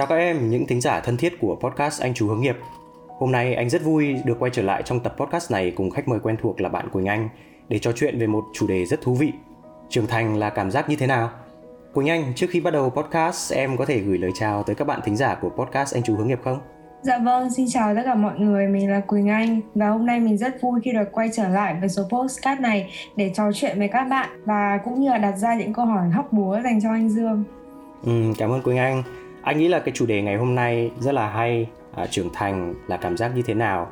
Chào các em, những thính giả thân thiết của podcast Anh Chú Hướng Nghiệp. Hôm nay anh rất vui được quay trở lại trong tập podcast này cùng khách mời quen thuộc là bạn Quỳnh Anh để trò chuyện về một chủ đề rất thú vị. Trưởng thành là cảm giác như thế nào? Quỳnh Anh, trước khi bắt đầu podcast, em có thể gửi lời chào tới các bạn thính giả của podcast Anh Chú Hướng Nghiệp không? Dạ vâng, xin chào tất cả mọi người, mình là Quỳnh Anh và hôm nay mình rất vui khi được quay trở lại với số postcard này để trò chuyện với các bạn và cũng như là đặt ra những câu hỏi hóc búa dành cho anh Dương. Ừ, cảm ơn Quỳnh Anh. Anh nghĩ là cái chủ đề ngày hôm nay rất là hay, à, trưởng thành là cảm giác như thế nào?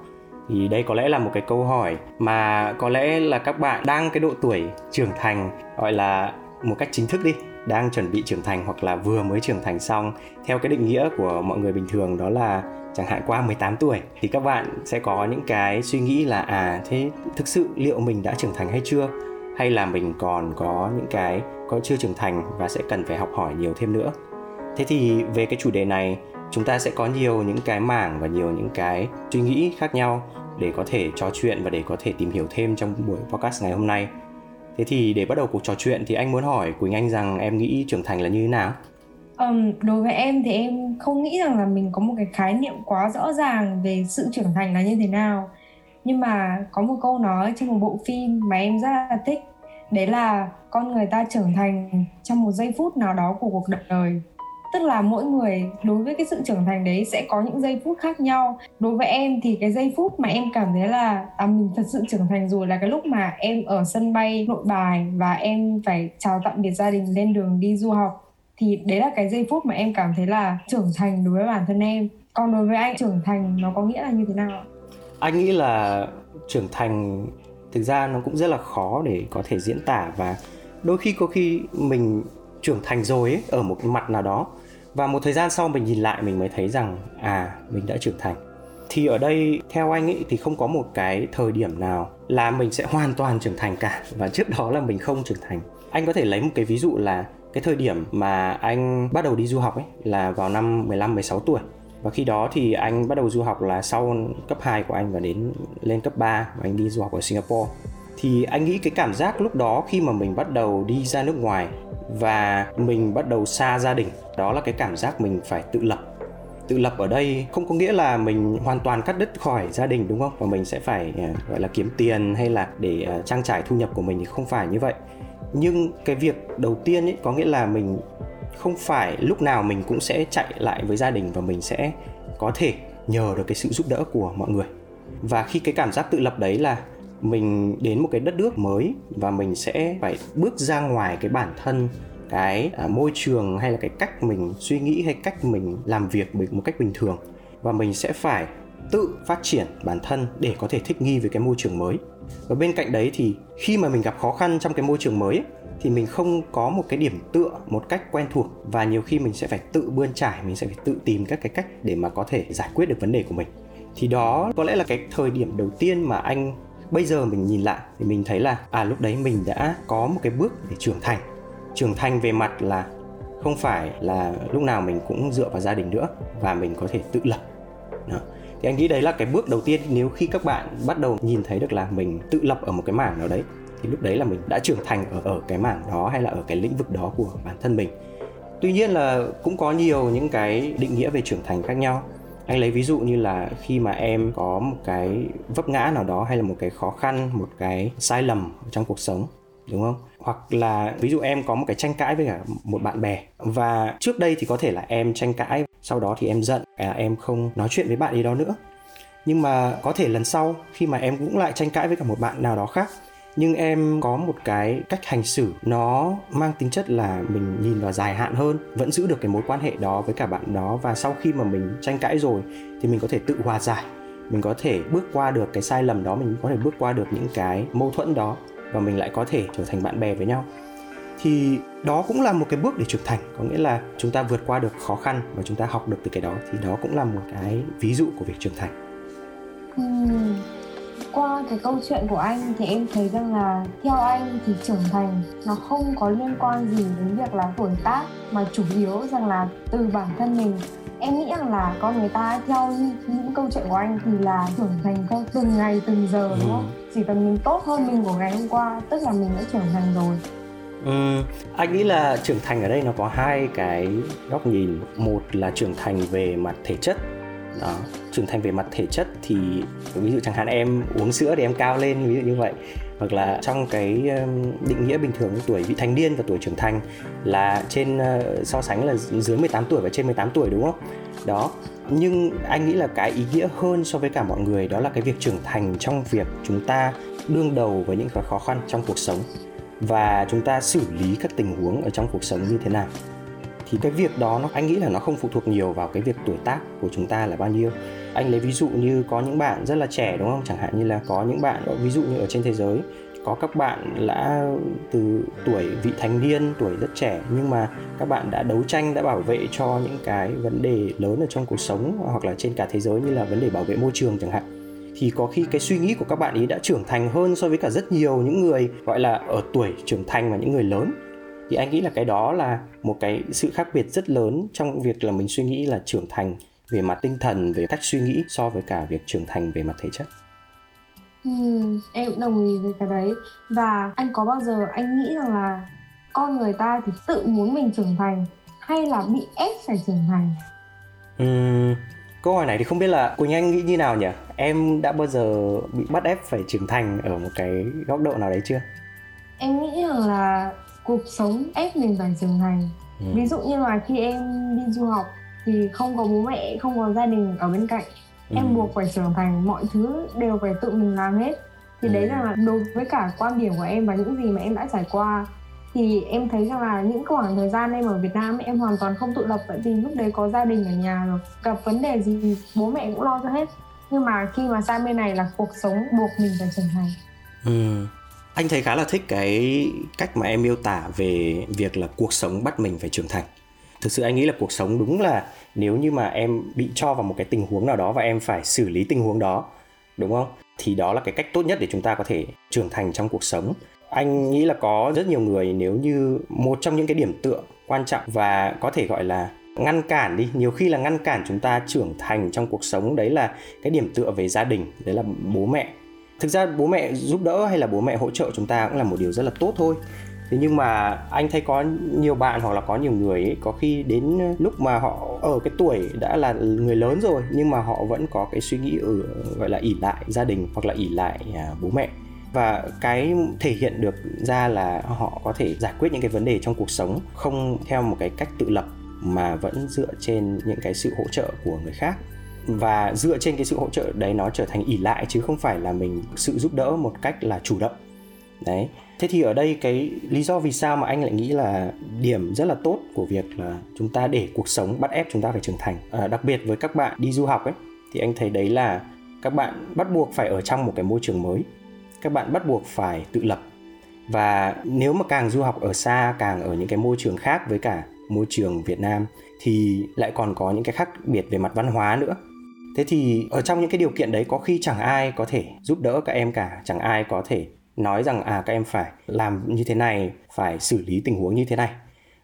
Thì đây có lẽ là một cái câu hỏi mà có lẽ là các bạn đang cái độ tuổi trưởng thành gọi là một cách chính thức đi đang chuẩn bị trưởng thành hoặc là vừa mới trưởng thành xong theo cái định nghĩa của mọi người bình thường đó là chẳng hạn qua 18 tuổi thì các bạn sẽ có những cái suy nghĩ là à thế thực sự liệu mình đã trưởng thành hay chưa hay là mình còn có những cái có chưa trưởng thành và sẽ cần phải học hỏi nhiều thêm nữa thế thì về cái chủ đề này chúng ta sẽ có nhiều những cái mảng và nhiều những cái suy nghĩ khác nhau để có thể trò chuyện và để có thể tìm hiểu thêm trong buổi podcast ngày hôm nay. Thế thì để bắt đầu cuộc trò chuyện thì anh muốn hỏi quỳnh anh rằng em nghĩ trưởng thành là như thế nào? Um, đối với em thì em không nghĩ rằng là mình có một cái khái niệm quá rõ ràng về sự trưởng thành là như thế nào. Nhưng mà có một câu nói trong một bộ phim mà em rất là thích đấy là con người ta trưởng thành trong một giây phút nào đó của cuộc đời tức là mỗi người đối với cái sự trưởng thành đấy sẽ có những giây phút khác nhau. Đối với em thì cái giây phút mà em cảm thấy là à, mình thật sự trưởng thành rồi là cái lúc mà em ở sân bay nội bài và em phải chào tạm biệt gia đình lên đường đi du học thì đấy là cái giây phút mà em cảm thấy là trưởng thành đối với bản thân em. Còn đối với anh trưởng thành nó có nghĩa là như thế nào anh nghĩ là trưởng thành thực ra nó cũng rất là khó để có thể diễn tả và đôi khi có khi mình trưởng thành rồi ấy, ở một cái mặt nào đó và một thời gian sau mình nhìn lại mình mới thấy rằng à mình đã trưởng thành thì ở đây theo anh ấy thì không có một cái thời điểm nào là mình sẽ hoàn toàn trưởng thành cả và trước đó là mình không trưởng thành anh có thể lấy một cái ví dụ là cái thời điểm mà anh bắt đầu đi du học ấy là vào năm 15 16 tuổi. Và khi đó thì anh bắt đầu du học là sau cấp 2 của anh và đến lên cấp 3 và anh đi du học ở Singapore. Thì anh nghĩ cái cảm giác lúc đó khi mà mình bắt đầu đi ra nước ngoài và mình bắt đầu xa gia đình, đó là cái cảm giác mình phải tự lập. Tự lập ở đây không có nghĩa là mình hoàn toàn cắt đứt khỏi gia đình đúng không? Và mình sẽ phải à, gọi là kiếm tiền hay là để à, trang trải thu nhập của mình thì không phải như vậy. Nhưng cái việc đầu tiên ấy có nghĩa là mình không phải lúc nào mình cũng sẽ chạy lại với gia đình và mình sẽ có thể nhờ được cái sự giúp đỡ của mọi người. Và khi cái cảm giác tự lập đấy là mình đến một cái đất nước mới và mình sẽ phải bước ra ngoài cái bản thân cái à, môi trường hay là cái cách mình suy nghĩ hay cách mình làm việc một cách bình thường. Và mình sẽ phải tự phát triển bản thân để có thể thích nghi với cái môi trường mới. Và bên cạnh đấy thì khi mà mình gặp khó khăn trong cái môi trường mới thì mình không có một cái điểm tựa một cách quen thuộc. Và nhiều khi mình sẽ phải tự bươn trải mình sẽ phải tự tìm các cái cách để mà có thể giải quyết được vấn đề của mình. Thì đó có lẽ là cái thời điểm đầu tiên mà anh bây giờ mình nhìn lại thì mình thấy là à lúc đấy mình đã có một cái bước để trưởng thành. Trưởng thành về mặt là không phải là lúc nào mình cũng dựa vào gia đình nữa và mình có thể tự lập. Đó. Thì anh nghĩ đấy là cái bước đầu tiên. Nếu khi các bạn bắt đầu nhìn thấy được là mình tự lập ở một cái mảng nào đấy, thì lúc đấy là mình đã trưởng thành ở ở cái mảng đó hay là ở cái lĩnh vực đó của bản thân mình. Tuy nhiên là cũng có nhiều những cái định nghĩa về trưởng thành khác nhau anh lấy ví dụ như là khi mà em có một cái vấp ngã nào đó hay là một cái khó khăn một cái sai lầm trong cuộc sống đúng không? Hoặc là ví dụ em có một cái tranh cãi với cả một bạn bè và trước đây thì có thể là em tranh cãi sau đó thì em giận à, em không nói chuyện với bạn ấy đó nữa. Nhưng mà có thể lần sau khi mà em cũng lại tranh cãi với cả một bạn nào đó khác nhưng em có một cái cách hành xử nó mang tính chất là mình nhìn vào dài hạn hơn vẫn giữ được cái mối quan hệ đó với cả bạn đó. Và sau khi mà mình tranh cãi rồi thì mình có thể tự hòa giải mình có thể bước qua được cái sai lầm đó mình có thể bước qua được những cái mâu thuẫn đó và mình lại có thể trở thành bạn bè với nhau. Thì đó cũng là một cái bước để trưởng thành. Có nghĩa là chúng ta vượt qua được khó khăn và chúng ta học được từ cái đó thì đó cũng là một cái ví dụ của việc trưởng thành. Uhm, qua cái câu chuyện của anh thì em thấy rằng là theo anh thì trưởng thành nó không có liên quan gì đến việc là tuổi tác mà chủ yếu rằng là từ bản thân mình. Em nghĩ rằng là con người ta theo những câu chuyện của anh thì là trưởng thành theo từng ngày từng giờ đúng không? Ừ. chỉ cần mình tốt hơn mình của ngày hôm qua tức là mình đã trưởng thành rồi. Ừ, anh nghĩ là trưởng thành ở đây nó có hai cái góc nhìn. Một là trưởng thành về mặt thể chất đó, trưởng thành về mặt thể chất thì ví dụ chẳng hạn em uống sữa để em cao lên, ví dụ như vậy hoặc là trong cái định nghĩa bình thường tuổi vị thành niên và tuổi trưởng thành là trên ờ, so sánh là dưới 18 tuổi và trên 18 tuổi, đúng không? Đó. Nhưng anh nghĩ là cái ý nghĩa hơn so với cả mọi người đó là cái việc trưởng thành trong việc chúng ta đương đầu với những cái khó khăn trong cuộc sống và chúng ta xử lý các tình huống ở trong cuộc sống như thế nào thì cái việc đó nó, anh nghĩ là nó không phụ thuộc nhiều vào cái việc tuổi tác của chúng ta là bao nhiêu. Anh lấy ví dụ như có những bạn rất là trẻ, đúng không? Chẳng hạn như là có những bạn, ví dụ như ở trên thế giới, có các bạn đã từ tuổi vị thành niên, tuổi rất trẻ, nhưng mà các bạn đã đấu tranh, đã bảo vệ cho những cái vấn đề lớn ở trong cuộc sống, hoặc là trên cả thế giới như là vấn đề bảo vệ môi trường chẳng hạn. Thì có khi cái suy nghĩ của các bạn ấy đã trưởng thành hơn so với cả rất nhiều những người gọi là ở tuổi trưởng thành và những người lớn thì anh nghĩ là cái đó là một cái sự khác biệt rất lớn trong việc là mình suy nghĩ là trưởng thành về mặt tinh thần về cách suy nghĩ so với cả việc trưởng thành về mặt thể chất. Ừ, em cũng đồng ý với cái đấy. Và anh có bao giờ anh nghĩ rằng là con người ta thì tự muốn mình trưởng thành hay là bị ép phải trưởng thành? Uhm, câu hỏi này thì không biết là quỳnh anh nghĩ như nào nhỉ? Em đã bao giờ bị bắt ép phải trưởng thành ở một cái góc độ nào đấy chưa? Em nghĩ rằng là cuộc sống ép mình phải trưởng thành ừ. ví dụ như là khi em đi du học thì không có bố mẹ không có gia đình ở bên cạnh ừ. em buộc phải trưởng thành mọi thứ đều phải tự mình làm hết thì ừ. đấy là đối với cả quan điểm của em và những gì mà em đã trải qua thì em thấy rằng là những khoảng thời gian em ở Việt Nam em hoàn toàn không tự lập vậy vì lúc đấy có gia đình ở nhà rồi gặp vấn đề gì bố mẹ cũng lo cho hết nhưng mà khi mà sang bên này là cuộc sống buộc mình phải trưởng thành ừ anh thấy khá là thích cái cách mà em miêu tả về việc là cuộc sống bắt mình phải trưởng thành. Thực sự anh nghĩ là cuộc sống đúng là nếu như mà em bị cho vào một cái tình huống nào đó và em phải xử lý tình huống đó, đúng không? Thì đó là cái cách tốt nhất để chúng ta có thể trưởng thành trong cuộc sống. Anh nghĩ là có rất nhiều người nếu như một trong những cái điểm tựa quan trọng và có thể gọi là ngăn cản đi, nhiều khi là ngăn cản chúng ta trưởng thành trong cuộc sống, đấy là cái điểm tựa về gia đình, đấy là bố mẹ thực ra bố mẹ giúp đỡ hay là bố mẹ hỗ trợ chúng ta cũng là một điều rất là tốt thôi. Thế nhưng mà anh thấy có nhiều bạn hoặc là có nhiều người ấy, có khi đến lúc mà họ ở cái tuổi đã là người lớn rồi nhưng mà họ vẫn có cái suy nghĩ ở gọi là ỉ lại gia đình hoặc là ỉ lại à, bố mẹ. Và cái thể hiện được ra là họ có thể giải quyết những cái vấn đề trong cuộc sống không theo một cái cách tự lập mà vẫn dựa trên những cái sự hỗ trợ của người khác và dựa trên cái sự hỗ trợ đấy nó trở thành ỉ lại chứ không phải là mình sự giúp đỡ một cách là chủ động. Đấy. Thế thì ở đây cái lý do vì sao mà anh lại nghĩ là điểm rất là tốt của việc là chúng ta để cuộc sống bắt ép chúng ta phải trưởng thành? À, đặc biệt với các bạn đi du học ấy thì anh thấy đấy là các bạn bắt buộc phải ở trong một cái môi trường mới. Các bạn bắt buộc phải tự lập. Và nếu mà càng du học ở xa càng ở những cái môi trường khác với cả môi trường Việt Nam thì lại còn có những cái khác biệt về mặt văn hóa nữa thế thì ở trong những cái điều kiện đấy, có khi chẳng ai có thể giúp đỡ các em cả, chẳng ai có thể nói rằng à các em phải làm như thế này, phải xử lý tình huống như thế này.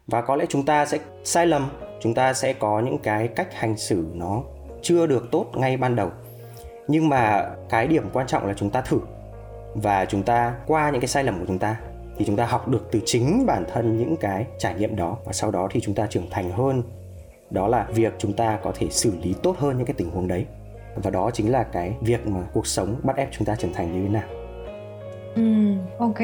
Và có lẽ chúng ta sẽ sai lầm, chúng ta sẽ có những cái cách hành xử nó chưa được tốt ngay ban đầu. Nhưng mà cái điểm quan trọng là chúng ta thử và chúng ta qua những cái sai lầm của chúng ta thì chúng ta học được từ chính bản thân những cái trải nghiệm đó và sau đó thì chúng ta trưởng thành hơn đó là việc chúng ta có thể xử lý tốt hơn những cái tình huống đấy. Và đó chính là cái việc mà cuộc sống bắt ép chúng ta trưởng thành như thế nào. Ừ, ok,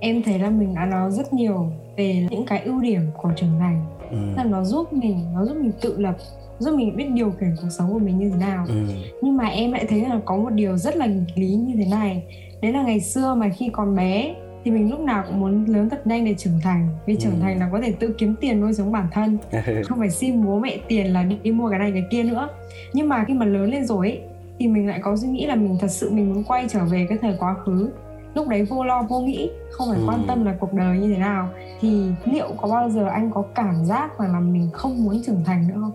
em thấy là mình đã nói rất nhiều về những cái ưu điểm của trưởng thành. Ừ. là nó giúp mình, nó giúp mình tự lập giúp mình biết điều khiển cuộc sống của mình như thế nào. Ừ. nhưng mà em lại thấy là có một điều rất là nghịch lý như thế này. Đấy là ngày xưa mà khi còn bé thì mình lúc nào cũng muốn lớn thật nhanh để trưởng thành. Vì trưởng ừ. thành là có thể tự kiếm tiền nuôi sống bản thân. Không phải xin bố mẹ tiền là đi mua cái này cái kia nữa. Nhưng mà khi mà lớn lên rồi ấy, thì mình lại có suy nghĩ là mình thật sự mình muốn quay trở về cái thời quá khứ. Lúc đấy vô lo vô nghĩ không phải ừ. quan tâm là cuộc đời như thế nào. Thì liệu có bao giờ anh có cảm giác mà là mình không muốn trưởng thành nữa không?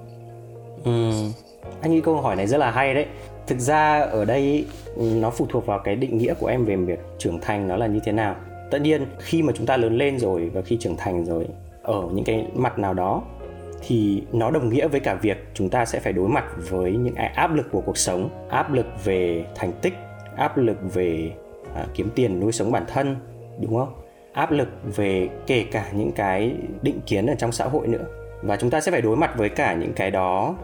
Ừ. anh nghĩ câu hỏi này rất là hay đấy. Thực ra ở đây nó phụ thuộc vào cái định nghĩa của em về việc trưởng thành nó là như thế nào tất nhiên khi mà chúng ta lớn lên rồi và khi trưởng thành rồi ở những cái mặt nào đó thì nó đồng nghĩa với cả việc chúng ta sẽ phải đối mặt với những áp lực của cuộc sống áp lực về thành tích áp lực về à, kiếm tiền nuôi sống bản thân đúng không? Áp lực về kể cả những cái định kiến ở trong xã hội nữa. Và chúng ta sẽ phải đối mặt với cả những cái đó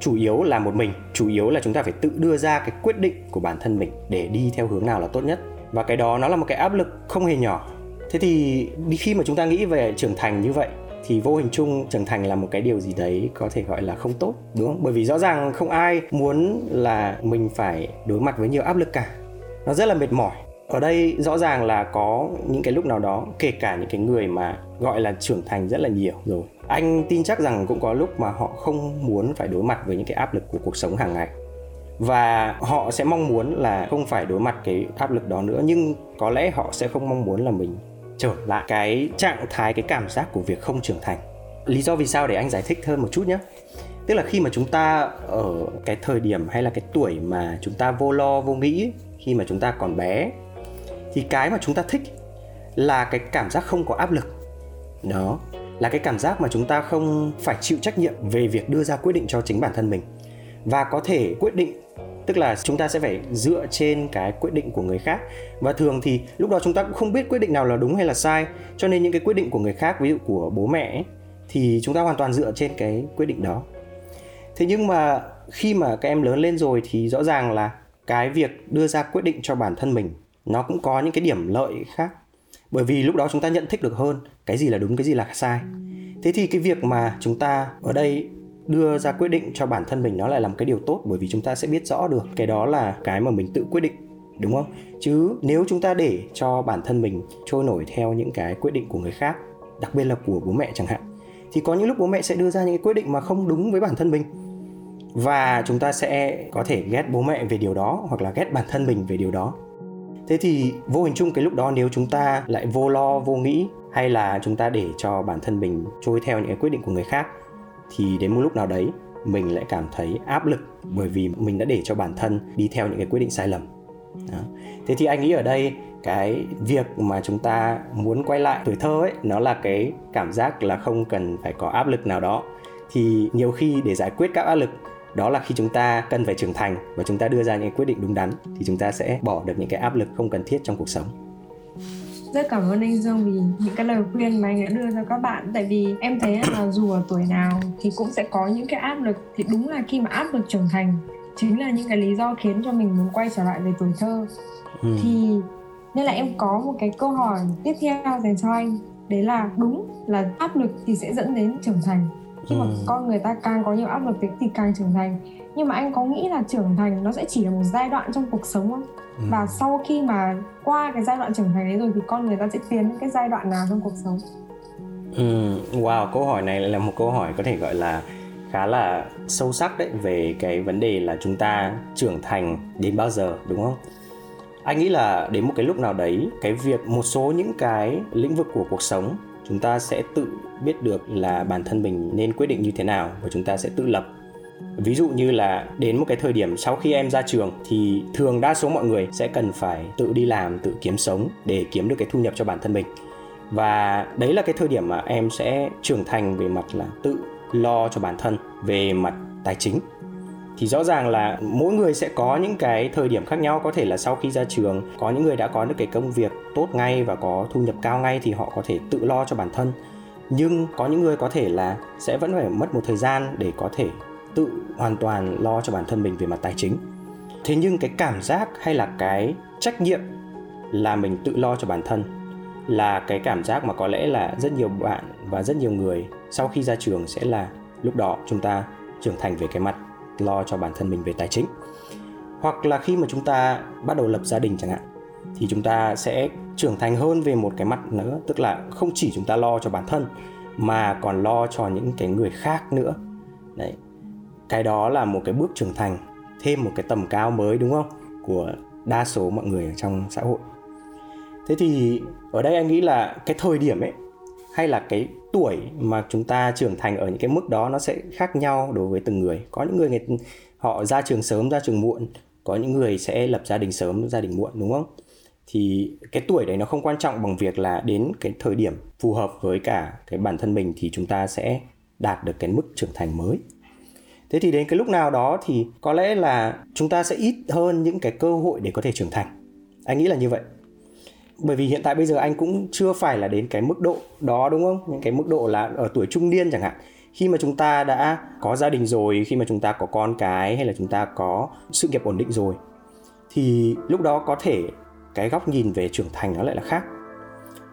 chủ yếu là một mình chủ yếu là chúng ta phải tự đưa ra cái quyết định của bản thân mình để đi theo hướng nào là tốt nhất và cái đó nó là một cái áp lực không hề nhỏ. Thế thì khi mà chúng ta nghĩ về trưởng thành như vậy, thì vô hình chung trưởng thành là một cái điều gì đấy có thể gọi là không tốt, đúng không? Bởi vì rõ ràng không ai muốn là mình phải đối mặt với nhiều áp lực cả. Nó rất là mệt mỏi. Ở đây rõ ràng là có những cái lúc nào đó, kể cả những cái người mà gọi là trưởng thành rất là nhiều rồi. Anh tin chắc rằng cũng có lúc mà họ không muốn phải đối mặt với những cái áp lực của cuộc sống hàng ngày và họ sẽ mong muốn là không phải đối mặt cái áp lực đó nữa, nhưng có lẽ họ sẽ không mong muốn là mình trở lại cái trạng thái, cái cảm giác của việc không trưởng thành. Lý do vì sao để anh giải thích hơn một chút nhé. Tức là khi mà chúng ta ở cái thời điểm hay là cái tuổi mà chúng ta vô lo, vô nghĩ, khi mà chúng ta còn bé, thì cái mà chúng ta thích là cái cảm giác không có áp lực. Đó, là cái cảm giác mà chúng ta không phải chịu trách nhiệm về việc đưa ra quyết định cho chính bản thân mình. Và có thể quyết định tức là chúng ta sẽ phải dựa trên cái quyết định của người khác. Và thường thì lúc đó chúng ta cũng không biết quyết định nào là đúng hay là sai. Cho nên những cái quyết định của người khác ví dụ của bố mẹ ấy, thì chúng ta hoàn toàn dựa trên cái quyết định đó. Thế nhưng mà khi mà các em lớn lên rồi thì rõ ràng là cái việc đưa ra quyết định cho bản thân mình nó cũng có những cái điểm lợi khác. Bởi vì lúc đó chúng ta nhận thức được hơn cái gì là đúng cái gì là sai. Thế thì cái việc mà chúng ta ở đây đưa ra quyết định cho bản thân mình nó lại là một cái điều tốt, bởi vì chúng ta sẽ biết rõ được cái đó là cái mà mình tự quyết định, đúng không? Chứ nếu chúng ta để cho bản thân mình trôi nổi theo những cái quyết định của người khác, đặc biệt là của bố mẹ chẳng hạn, thì có những lúc bố mẹ sẽ đưa ra những cái quyết định mà không đúng với bản thân mình. Và chúng ta sẽ có thể ghét bố mẹ về điều đó, hoặc là ghét bản thân mình về điều đó. Thế thì vô hình chung cái lúc đó nếu chúng ta lại vô lo, vô nghĩ, hay là chúng ta để cho bản thân mình trôi theo những cái quyết định của người khác thì đến một lúc nào đấy, mình lại cảm thấy áp lực bởi vì mình đã để cho bản thân đi theo những cái quyết định sai lầm. Đó. thế thì anh nghĩ ở đây, cái việc mà chúng ta muốn quay lại tuổi thơ ấy, nó là cái cảm giác là không cần phải có áp lực nào đó. Thì nhiều khi để giải quyết các áp lực, đó là khi chúng ta cần phải trưởng thành và chúng ta đưa ra những quyết định đúng đắn thì chúng ta sẽ bỏ được những cái áp lực không cần thiết trong cuộc sống rất cảm ơn anh Dương vì những cái lời khuyên mà anh đã đưa cho các bạn. Tại vì em thấy là dù ở tuổi nào thì cũng sẽ có những cái áp lực. Thì đúng là khi mà áp lực trưởng thành chính là những cái lý do khiến cho mình muốn quay trở lại về tuổi thơ. Ừ. thì nên là em có một cái câu hỏi tiếp theo dành cho anh. Đấy là đúng là áp lực thì sẽ dẫn đến trưởng thành. Khi mà ừ. con người ta càng có nhiều áp lực thì càng trưởng thành nhưng mà anh có nghĩ là trưởng thành nó sẽ chỉ là một giai đoạn trong cuộc sống không? Ừ. và sau khi mà qua cái giai đoạn trưởng thành đấy rồi thì con người ta sẽ tiến đến cái giai đoạn nào trong cuộc sống? Ừ, wow câu hỏi này là một câu hỏi có thể gọi là khá là sâu sắc đấy về cái vấn đề là chúng ta trưởng thành đến bao giờ đúng không? Anh nghĩ là đến một cái lúc nào đấy cái việc một số những cái lĩnh vực của cuộc sống chúng ta sẽ tự biết được là bản thân mình nên quyết định như thế nào và chúng ta sẽ tự lập ví dụ như là đến một cái thời điểm sau khi em ra trường thì thường đa số mọi người sẽ cần phải tự đi làm, tự kiếm sống để kiếm được cái thu nhập cho bản thân mình. Và đấy là cái thời điểm mà em sẽ trưởng thành về mặt là tự lo cho bản thân, về mặt tài chính. Thì rõ ràng là mỗi người sẽ có những cái thời điểm khác nhau. Có thể là sau khi ra trường, có những người đã có được cái công việc tốt ngay và có thu nhập cao ngay thì họ có thể tự lo cho bản thân. Nhưng có những người có thể là sẽ vẫn phải mất một thời gian để có thể tự hoàn toàn lo cho bản thân mình về mặt tài chính. Thế nhưng cái cảm giác hay là cái trách nhiệm là mình tự lo cho bản thân là cái cảm giác mà có lẽ là rất nhiều bạn và rất nhiều người sau khi ra trường sẽ là lúc đó chúng ta trưởng thành về cái mặt lo cho bản thân mình về tài chính. Hoặc là khi mà chúng ta bắt đầu lập gia đình chẳng hạn, thì chúng ta sẽ trưởng thành hơn về một cái mặt nữa, tức là không chỉ chúng ta lo cho bản thân mà còn lo cho những cái người khác nữa. Đấy cái đó là một cái bước trưởng thành thêm một cái tầm cao mới đúng không? Của đa số mọi người ở trong xã hội. Thế thì ở đây anh nghĩ là cái thời điểm ấy hay là cái tuổi mà chúng ta trưởng thành ở những cái mức đó nó sẽ khác nhau đối với từng người. Có những người, người họ ra trường sớm ra trường muộn. Có những người sẽ lập gia đình sớm gia đình muộn đúng không? Thì cái tuổi đấy nó không quan trọng bằng việc là đến cái thời điểm phù hợp với cả cái bản thân mình thì chúng ta sẽ đạt được cái mức trưởng thành mới thế thì đến cái lúc nào đó thì có lẽ là chúng ta sẽ ít hơn những cái cơ hội để có thể trưởng thành. Anh nghĩ là như vậy. Bởi vì hiện tại bây giờ anh cũng chưa phải là đến cái mức độ đó, đúng không? Những cái mức độ là ở tuổi trung niên chẳng hạn. Khi mà chúng ta đã có gia đình rồi, khi mà chúng ta có con cái hay là chúng ta có sự nghiệp ổn định rồi, thì lúc đó có thể cái góc nhìn về trưởng thành nó lại là khác.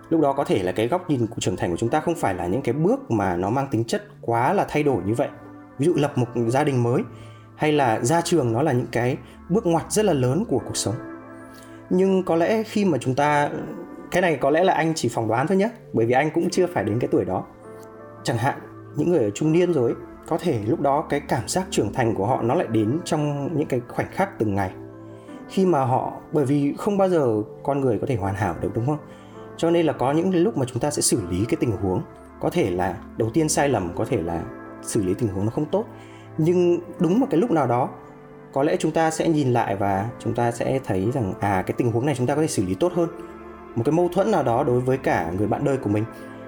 Lúc đó có thể là cái góc nhìn của trưởng thành của chúng ta không phải là những cái bước mà nó mang tính chất quá là thay đổi như vậy ví dụ lập một gia đình mới, hay là ra trường nó là những cái bước ngoặt rất là lớn của cuộc sống. Nhưng có lẽ khi mà chúng ta, cái này có lẽ là anh chỉ phỏng đoán thôi nhé bởi vì anh cũng chưa phải đến cái tuổi đó. Chẳng hạn, những người ở trung niên rồi có thể lúc đó cái cảm giác trưởng thành của họ nó lại đến trong những cái khoảnh khắc từng ngày. Khi mà họ, bởi vì không bao giờ con người có thể hoàn hảo được, đúng không? Cho nên là có những lúc mà chúng ta sẽ xử lý cái tình huống, có thể là đầu tiên sai lầm, có thể là xử lý tình huống nó không tốt. Nhưng đúng một cái lúc nào đó, có lẽ chúng ta sẽ nhìn lại và chúng ta sẽ thấy rằng à cái tình huống này chúng ta có thể xử lý tốt hơn. Một cái mâu thuẫn nào đó đối với cả người bạn đời của mình,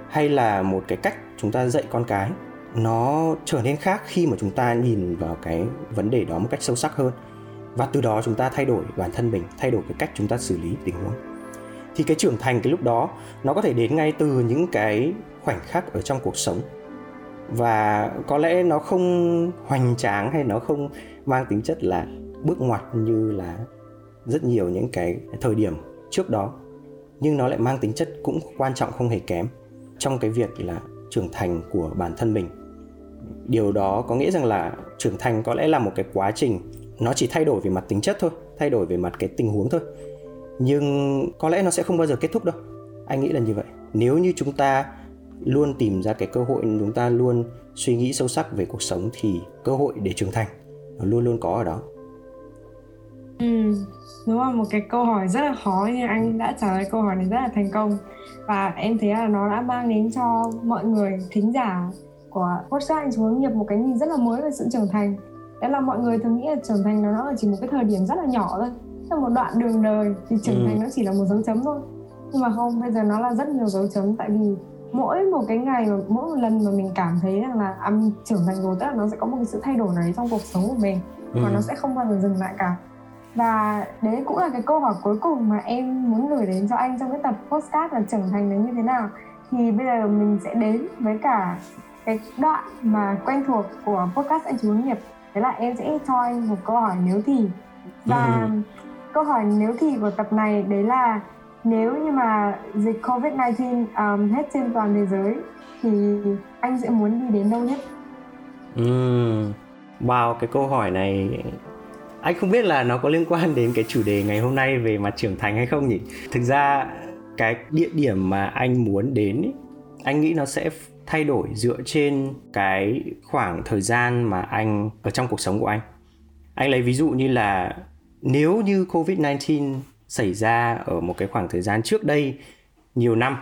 hay là một cái cách chúng ta dạy con cái, nó trở nên khác khi mà chúng ta nhìn vào cái vấn đề đó một cách sâu sắc hơn. Và từ đó chúng ta thay đổi bản thân mình, thay đổi cái cách chúng ta xử lý tình huống. Thì cái trưởng thành cái lúc đó, nó có thể đến ngay từ những cái khoảnh khắc ở trong cuộc sống và có lẽ nó không hoành tráng hay nó không mang tính chất là bước ngoặt như là rất nhiều những cái thời điểm trước đó. Nhưng nó lại mang tính chất cũng quan trọng không hề kém trong cái việc là trưởng thành của bản thân mình. Điều đó có nghĩa rằng là trưởng thành có lẽ là một cái quá trình nó chỉ thay đổi về mặt tính chất thôi, thay đổi về mặt cái tình huống thôi. Nhưng có lẽ nó sẽ không bao giờ kết thúc đâu. Anh nghĩ là như vậy. Nếu như chúng ta luôn tìm ra cái cơ hội chúng ta luôn suy nghĩ sâu sắc về cuộc sống thì cơ hội để trưởng thành nó luôn luôn có ở đó. Ừ đúng là một cái câu hỏi rất là khó nhưng anh đã trả lời câu hỏi này rất là thành công. Và em thấy là nó đã mang đến cho mọi người thính giả của podcast anh hướng nghiệp một cái nhìn rất là mới về sự trưởng thành. Đó là mọi người thường nghĩ là trưởng thành nó là chỉ một cái thời điểm rất là nhỏ thôi. Trong một đoạn đường đời thì trưởng ừ. thành nó chỉ là một dấu chấm thôi. Nhưng mà không bây giờ nó là rất nhiều dấu chấm tại vì mỗi một cái ngày mỗi một lần mà mình cảm thấy rằng là âm trưởng thành rồi tức là nó sẽ có một cái sự thay đổi đấy trong cuộc sống của mình ừ. và nó sẽ không bao giờ dừng lại cả và đấy cũng là cái câu hỏi cuối cùng mà em muốn gửi đến cho anh trong cái tập postcard là trưởng thành đến như thế nào thì bây giờ mình sẽ đến với cả cái đoạn mà quen thuộc của podcast anh chú hướng nghiệp thế là em sẽ cho anh một câu hỏi nếu thì và ừ. câu hỏi nếu thì của tập này đấy là nếu như mà dịch Covid-19 um, hết trên toàn thế giới thì anh sẽ muốn đi đến đâu nhất? Ừ. Wow, cái câu hỏi này anh không biết là nó có liên quan đến cái chủ đề ngày hôm nay về mặt trưởng thành hay không nhỉ? Thực ra cái địa điểm mà anh muốn đến ý, anh nghĩ nó sẽ thay đổi dựa trên cái khoảng thời gian mà anh ở trong cuộc sống của anh. Anh lấy ví dụ như là nếu như Covid-19 xảy ra ở một cái khoảng thời gian trước đây nhiều năm.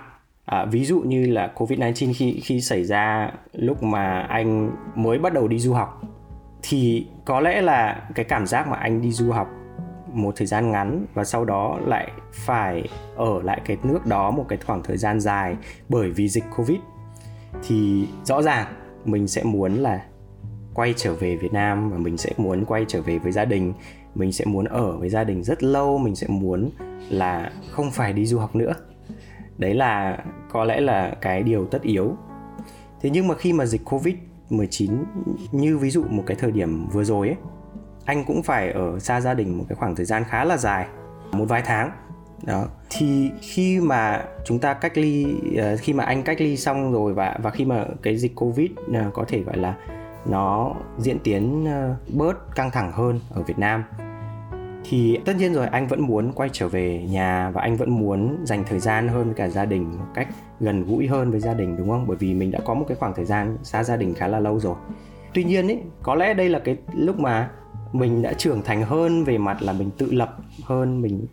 À, ví dụ như là covid 19 khi khi xảy ra lúc mà anh mới bắt đầu đi du học thì có lẽ là cái cảm giác mà anh đi du học một thời gian ngắn và sau đó lại phải ở lại cái nước đó một cái khoảng thời gian dài bởi vì dịch covid thì rõ ràng mình sẽ muốn là quay trở về Việt Nam và mình sẽ muốn quay trở về với gia đình mình sẽ muốn ở với gia đình rất lâu, mình sẽ muốn là không phải đi du học nữa. Đấy là, có lẽ là cái điều tất yếu. Thế nhưng mà khi mà dịch covid 19 như ví dụ một cái thời điểm vừa rồi ấy, anh cũng phải ở xa gia đình một cái khoảng thời gian khá là dài, một vài tháng. Đó. Thì khi mà chúng ta cách ly ờ, khi mà anh cách ly xong rồi và và khi mà cái dịch covid ờ, có thể gọi là nó diễn tiến ờ, bớt căng thẳng hơn ở Việt Nam. Thì tất nhiên rồi, anh vẫn muốn quay trở về nhà và anh vẫn muốn dành thời gian hơn với cả gia đình một cách gần gũi hơn với gia đình, đúng không? Bởi vì mình đã có một cái khoảng thời gian xa gia đình khá là lâu rồi. Tuy nhiên ấy, có lẽ đây là cái lúc mà mình đã trưởng thành hơn về mặt là mình tự lập hơn, mình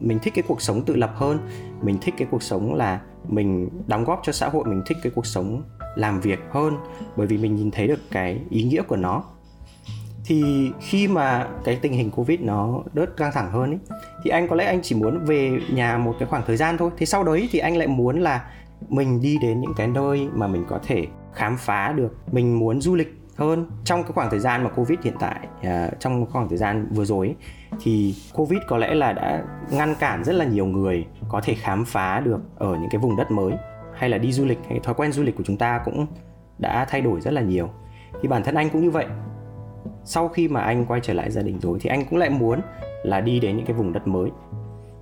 mình thích cái cuộc sống tự lập hơn. Mình thích cái cuộc sống là mình đóng góp cho xã hội, mình thích cái cuộc sống làm việc hơn bởi vì mình nhìn thấy được cái ý nghĩa của nó. Thì khi mà cái tình hình covid nó đớt căng thẳng hơn ấy thì anh có lẽ anh chỉ muốn về nhà một cái khoảng thời gian thôi. Thế sau đấy thì anh lại muốn là mình đi đến những cái nơi mà mình có thể khám phá được mình muốn du lịch hơn. Trong cái khoảng thời gian mà covid hiện tại uh, trong khoảng thời gian vừa rồi ấy, thì covid có lẽ là đã ngăn cản rất là nhiều người có thể khám phá được ở những cái vùng đất mới hay là đi du lịch, hay thói quen du lịch của chúng ta cũng đã thay đổi rất là nhiều. Thì bản thân anh cũng như vậy. Sau khi mà anh quay trở lại gia đình rồi thì anh cũng lại muốn là đi đến những cái vùng đất mới.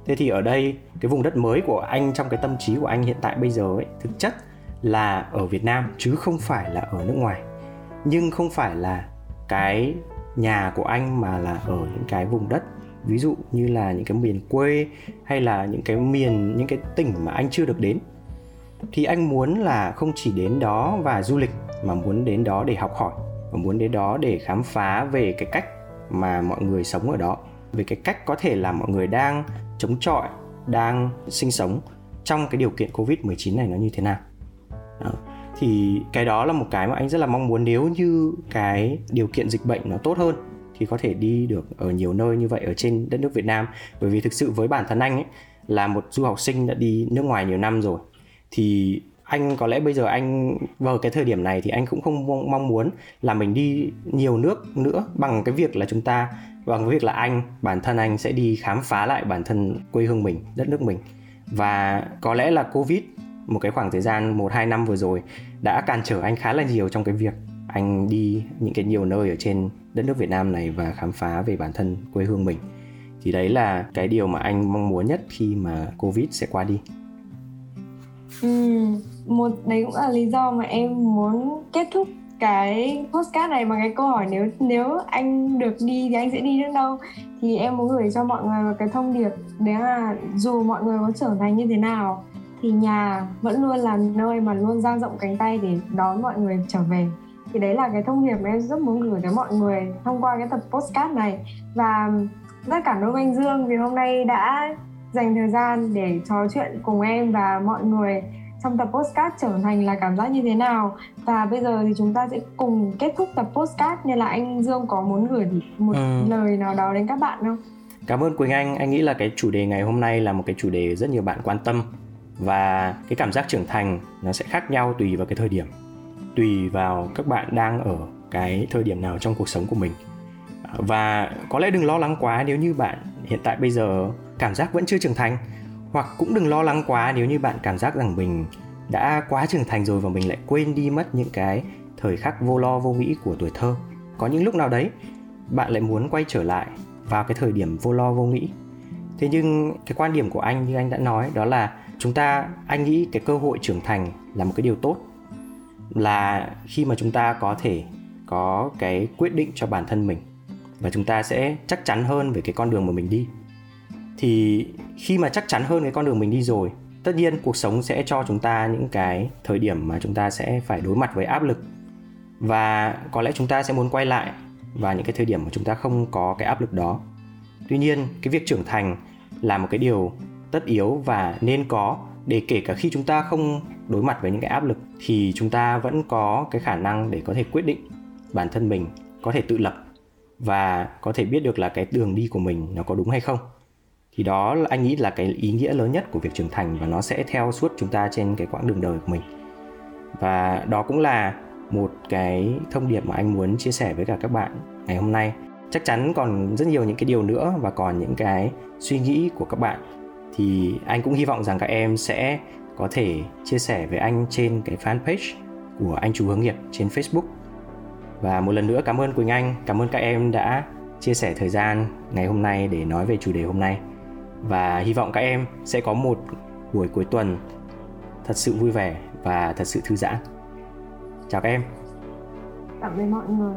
Thế thì ở đây, cái vùng đất mới của anh trong cái tâm trí của anh hiện tại bây giờ ấy, thực chất là ở Việt Nam chứ không phải là ở nước ngoài. Nhưng không phải là cái nhà của anh mà là ở những cái vùng đất, ví dụ như là những cái miền quê hay là những cái miền, những cái tỉnh mà anh chưa được đến thì anh muốn là không chỉ đến đó và du lịch mà muốn đến đó để học hỏi và muốn đến đó để khám phá về cái cách mà mọi người sống ở đó. Về cái cách có thể là mọi người đang chống chọi, đang sinh sống trong cái điều kiện covid 19 này nó như thế nào. Đó. thì cái đó là một cái mà anh rất là mong muốn. Nếu như cái điều kiện dịch bệnh nó tốt hơn thì có thể đi được ở nhiều nơi như vậy ở trên đất nước Việt Nam. Bởi vì thực sự với bản thân anh ấy là một du học sinh đã đi nước ngoài nhiều năm rồi thì anh, có lẽ bây giờ anh, vào cái thời điểm này thì anh cũng không mong muốn là mình đi nhiều nước nữa bằng cái việc là chúng ta, bằng cái việc là anh, bản thân anh sẽ đi khám phá lại bản thân quê hương mình, đất nước mình. Và có lẽ là covid, một cái khoảng thời gian một, hai năm vừa rồi, đã cản trở anh khá là nhiều trong cái việc anh đi những cái nhiều nơi ở trên đất nước Việt Nam này và khám phá về bản thân quê hương mình. Thì đấy là cái điều mà anh mong muốn nhất khi mà covid sẽ qua đi. Ừ, một đấy cũng là lý do mà em muốn kết thúc cái postcard này bằng cái câu hỏi nếu nếu anh được đi thì anh sẽ đi đến đâu? Thì em muốn gửi cho mọi người một cái thông điệp đấy là dù mọi người có trưởng thành như thế nào thì nhà vẫn luôn là nơi mà luôn dang rộng cánh tay để đón mọi người trở về. Thì đấy là cái thông điệp mà em rất muốn gửi tới mọi người thông qua cái tập postcard này. Và rất cảm ơn anh Dương vì hôm nay đã dành thời gian để trò chuyện cùng em và mọi người trong tập postcard trưởng thành là cảm giác như thế nào và bây giờ thì chúng ta sẽ cùng kết thúc tập postcard nên là anh Dương có muốn gửi một ừ. lời nào đó đến các bạn không? Cảm ơn Quỳnh Anh, anh nghĩ là cái chủ đề ngày hôm nay là một cái chủ đề rất nhiều bạn quan tâm và cái cảm giác trưởng thành nó sẽ khác nhau tùy vào cái thời điểm tùy vào các bạn đang ở cái thời điểm nào trong cuộc sống của mình và có lẽ đừng lo lắng quá nếu như bạn hiện tại bây giờ cảm giác vẫn chưa trưởng thành. Hoặc cũng đừng lo lắng quá, nếu như bạn cảm giác rằng mình đã quá trưởng thành rồi và mình lại quên đi mất những cái thời khắc vô lo, vô nghĩ của tuổi thơ. Có những lúc nào đấy, bạn lại muốn quay trở lại vào cái thời điểm vô lo, vô nghĩ. Thế nhưng cái quan điểm của anh như anh đã nói, đó là chúng ta, anh nghĩ cái cơ hội trưởng thành là một cái điều tốt. Là khi mà chúng ta có thể có cái quyết định cho bản thân mình. Và chúng ta sẽ chắc chắn hơn về cái con đường mà mình đi thì khi mà chắc chắn hơn cái con đường mình đi rồi, tất nhiên cuộc sống sẽ cho chúng ta những cái thời điểm mà chúng ta sẽ phải đối mặt với áp lực. Và có lẽ chúng ta sẽ muốn quay lại và những cái thời điểm mà chúng ta không có cái áp lực đó. Tuy nhiên, cái việc trưởng thành là một cái điều tất yếu và nên có để kể cả khi chúng ta không đối mặt với những cái áp lực thì chúng ta vẫn có cái khả năng để có thể quyết định bản thân mình có thể tự lập và có thể biết được là cái đường đi của mình nó có đúng hay không thì đó anh nghĩ là cái ý nghĩa lớn nhất của việc trưởng thành và nó sẽ theo suốt chúng ta trên cái quãng đường đời của mình. Và đó cũng là một cái thông điệp mà anh muốn chia sẻ với cả các bạn ngày hôm nay. Chắc chắn còn rất nhiều những cái điều nữa và còn những cái suy nghĩ của các bạn. Thì anh cũng hy vọng rằng các em sẽ có thể chia sẻ với anh trên cái fanpage của anh chú hướng nghiệp trên Facebook. Và một lần nữa cảm ơn Quỳnh Anh, cảm ơn các em đã chia sẻ thời gian ngày hôm nay để nói về chủ đề hôm nay và hy vọng các em sẽ có một buổi cuối tuần thật sự vui vẻ và thật sự thư giãn. Chào các em. Tạm biệt mọi người.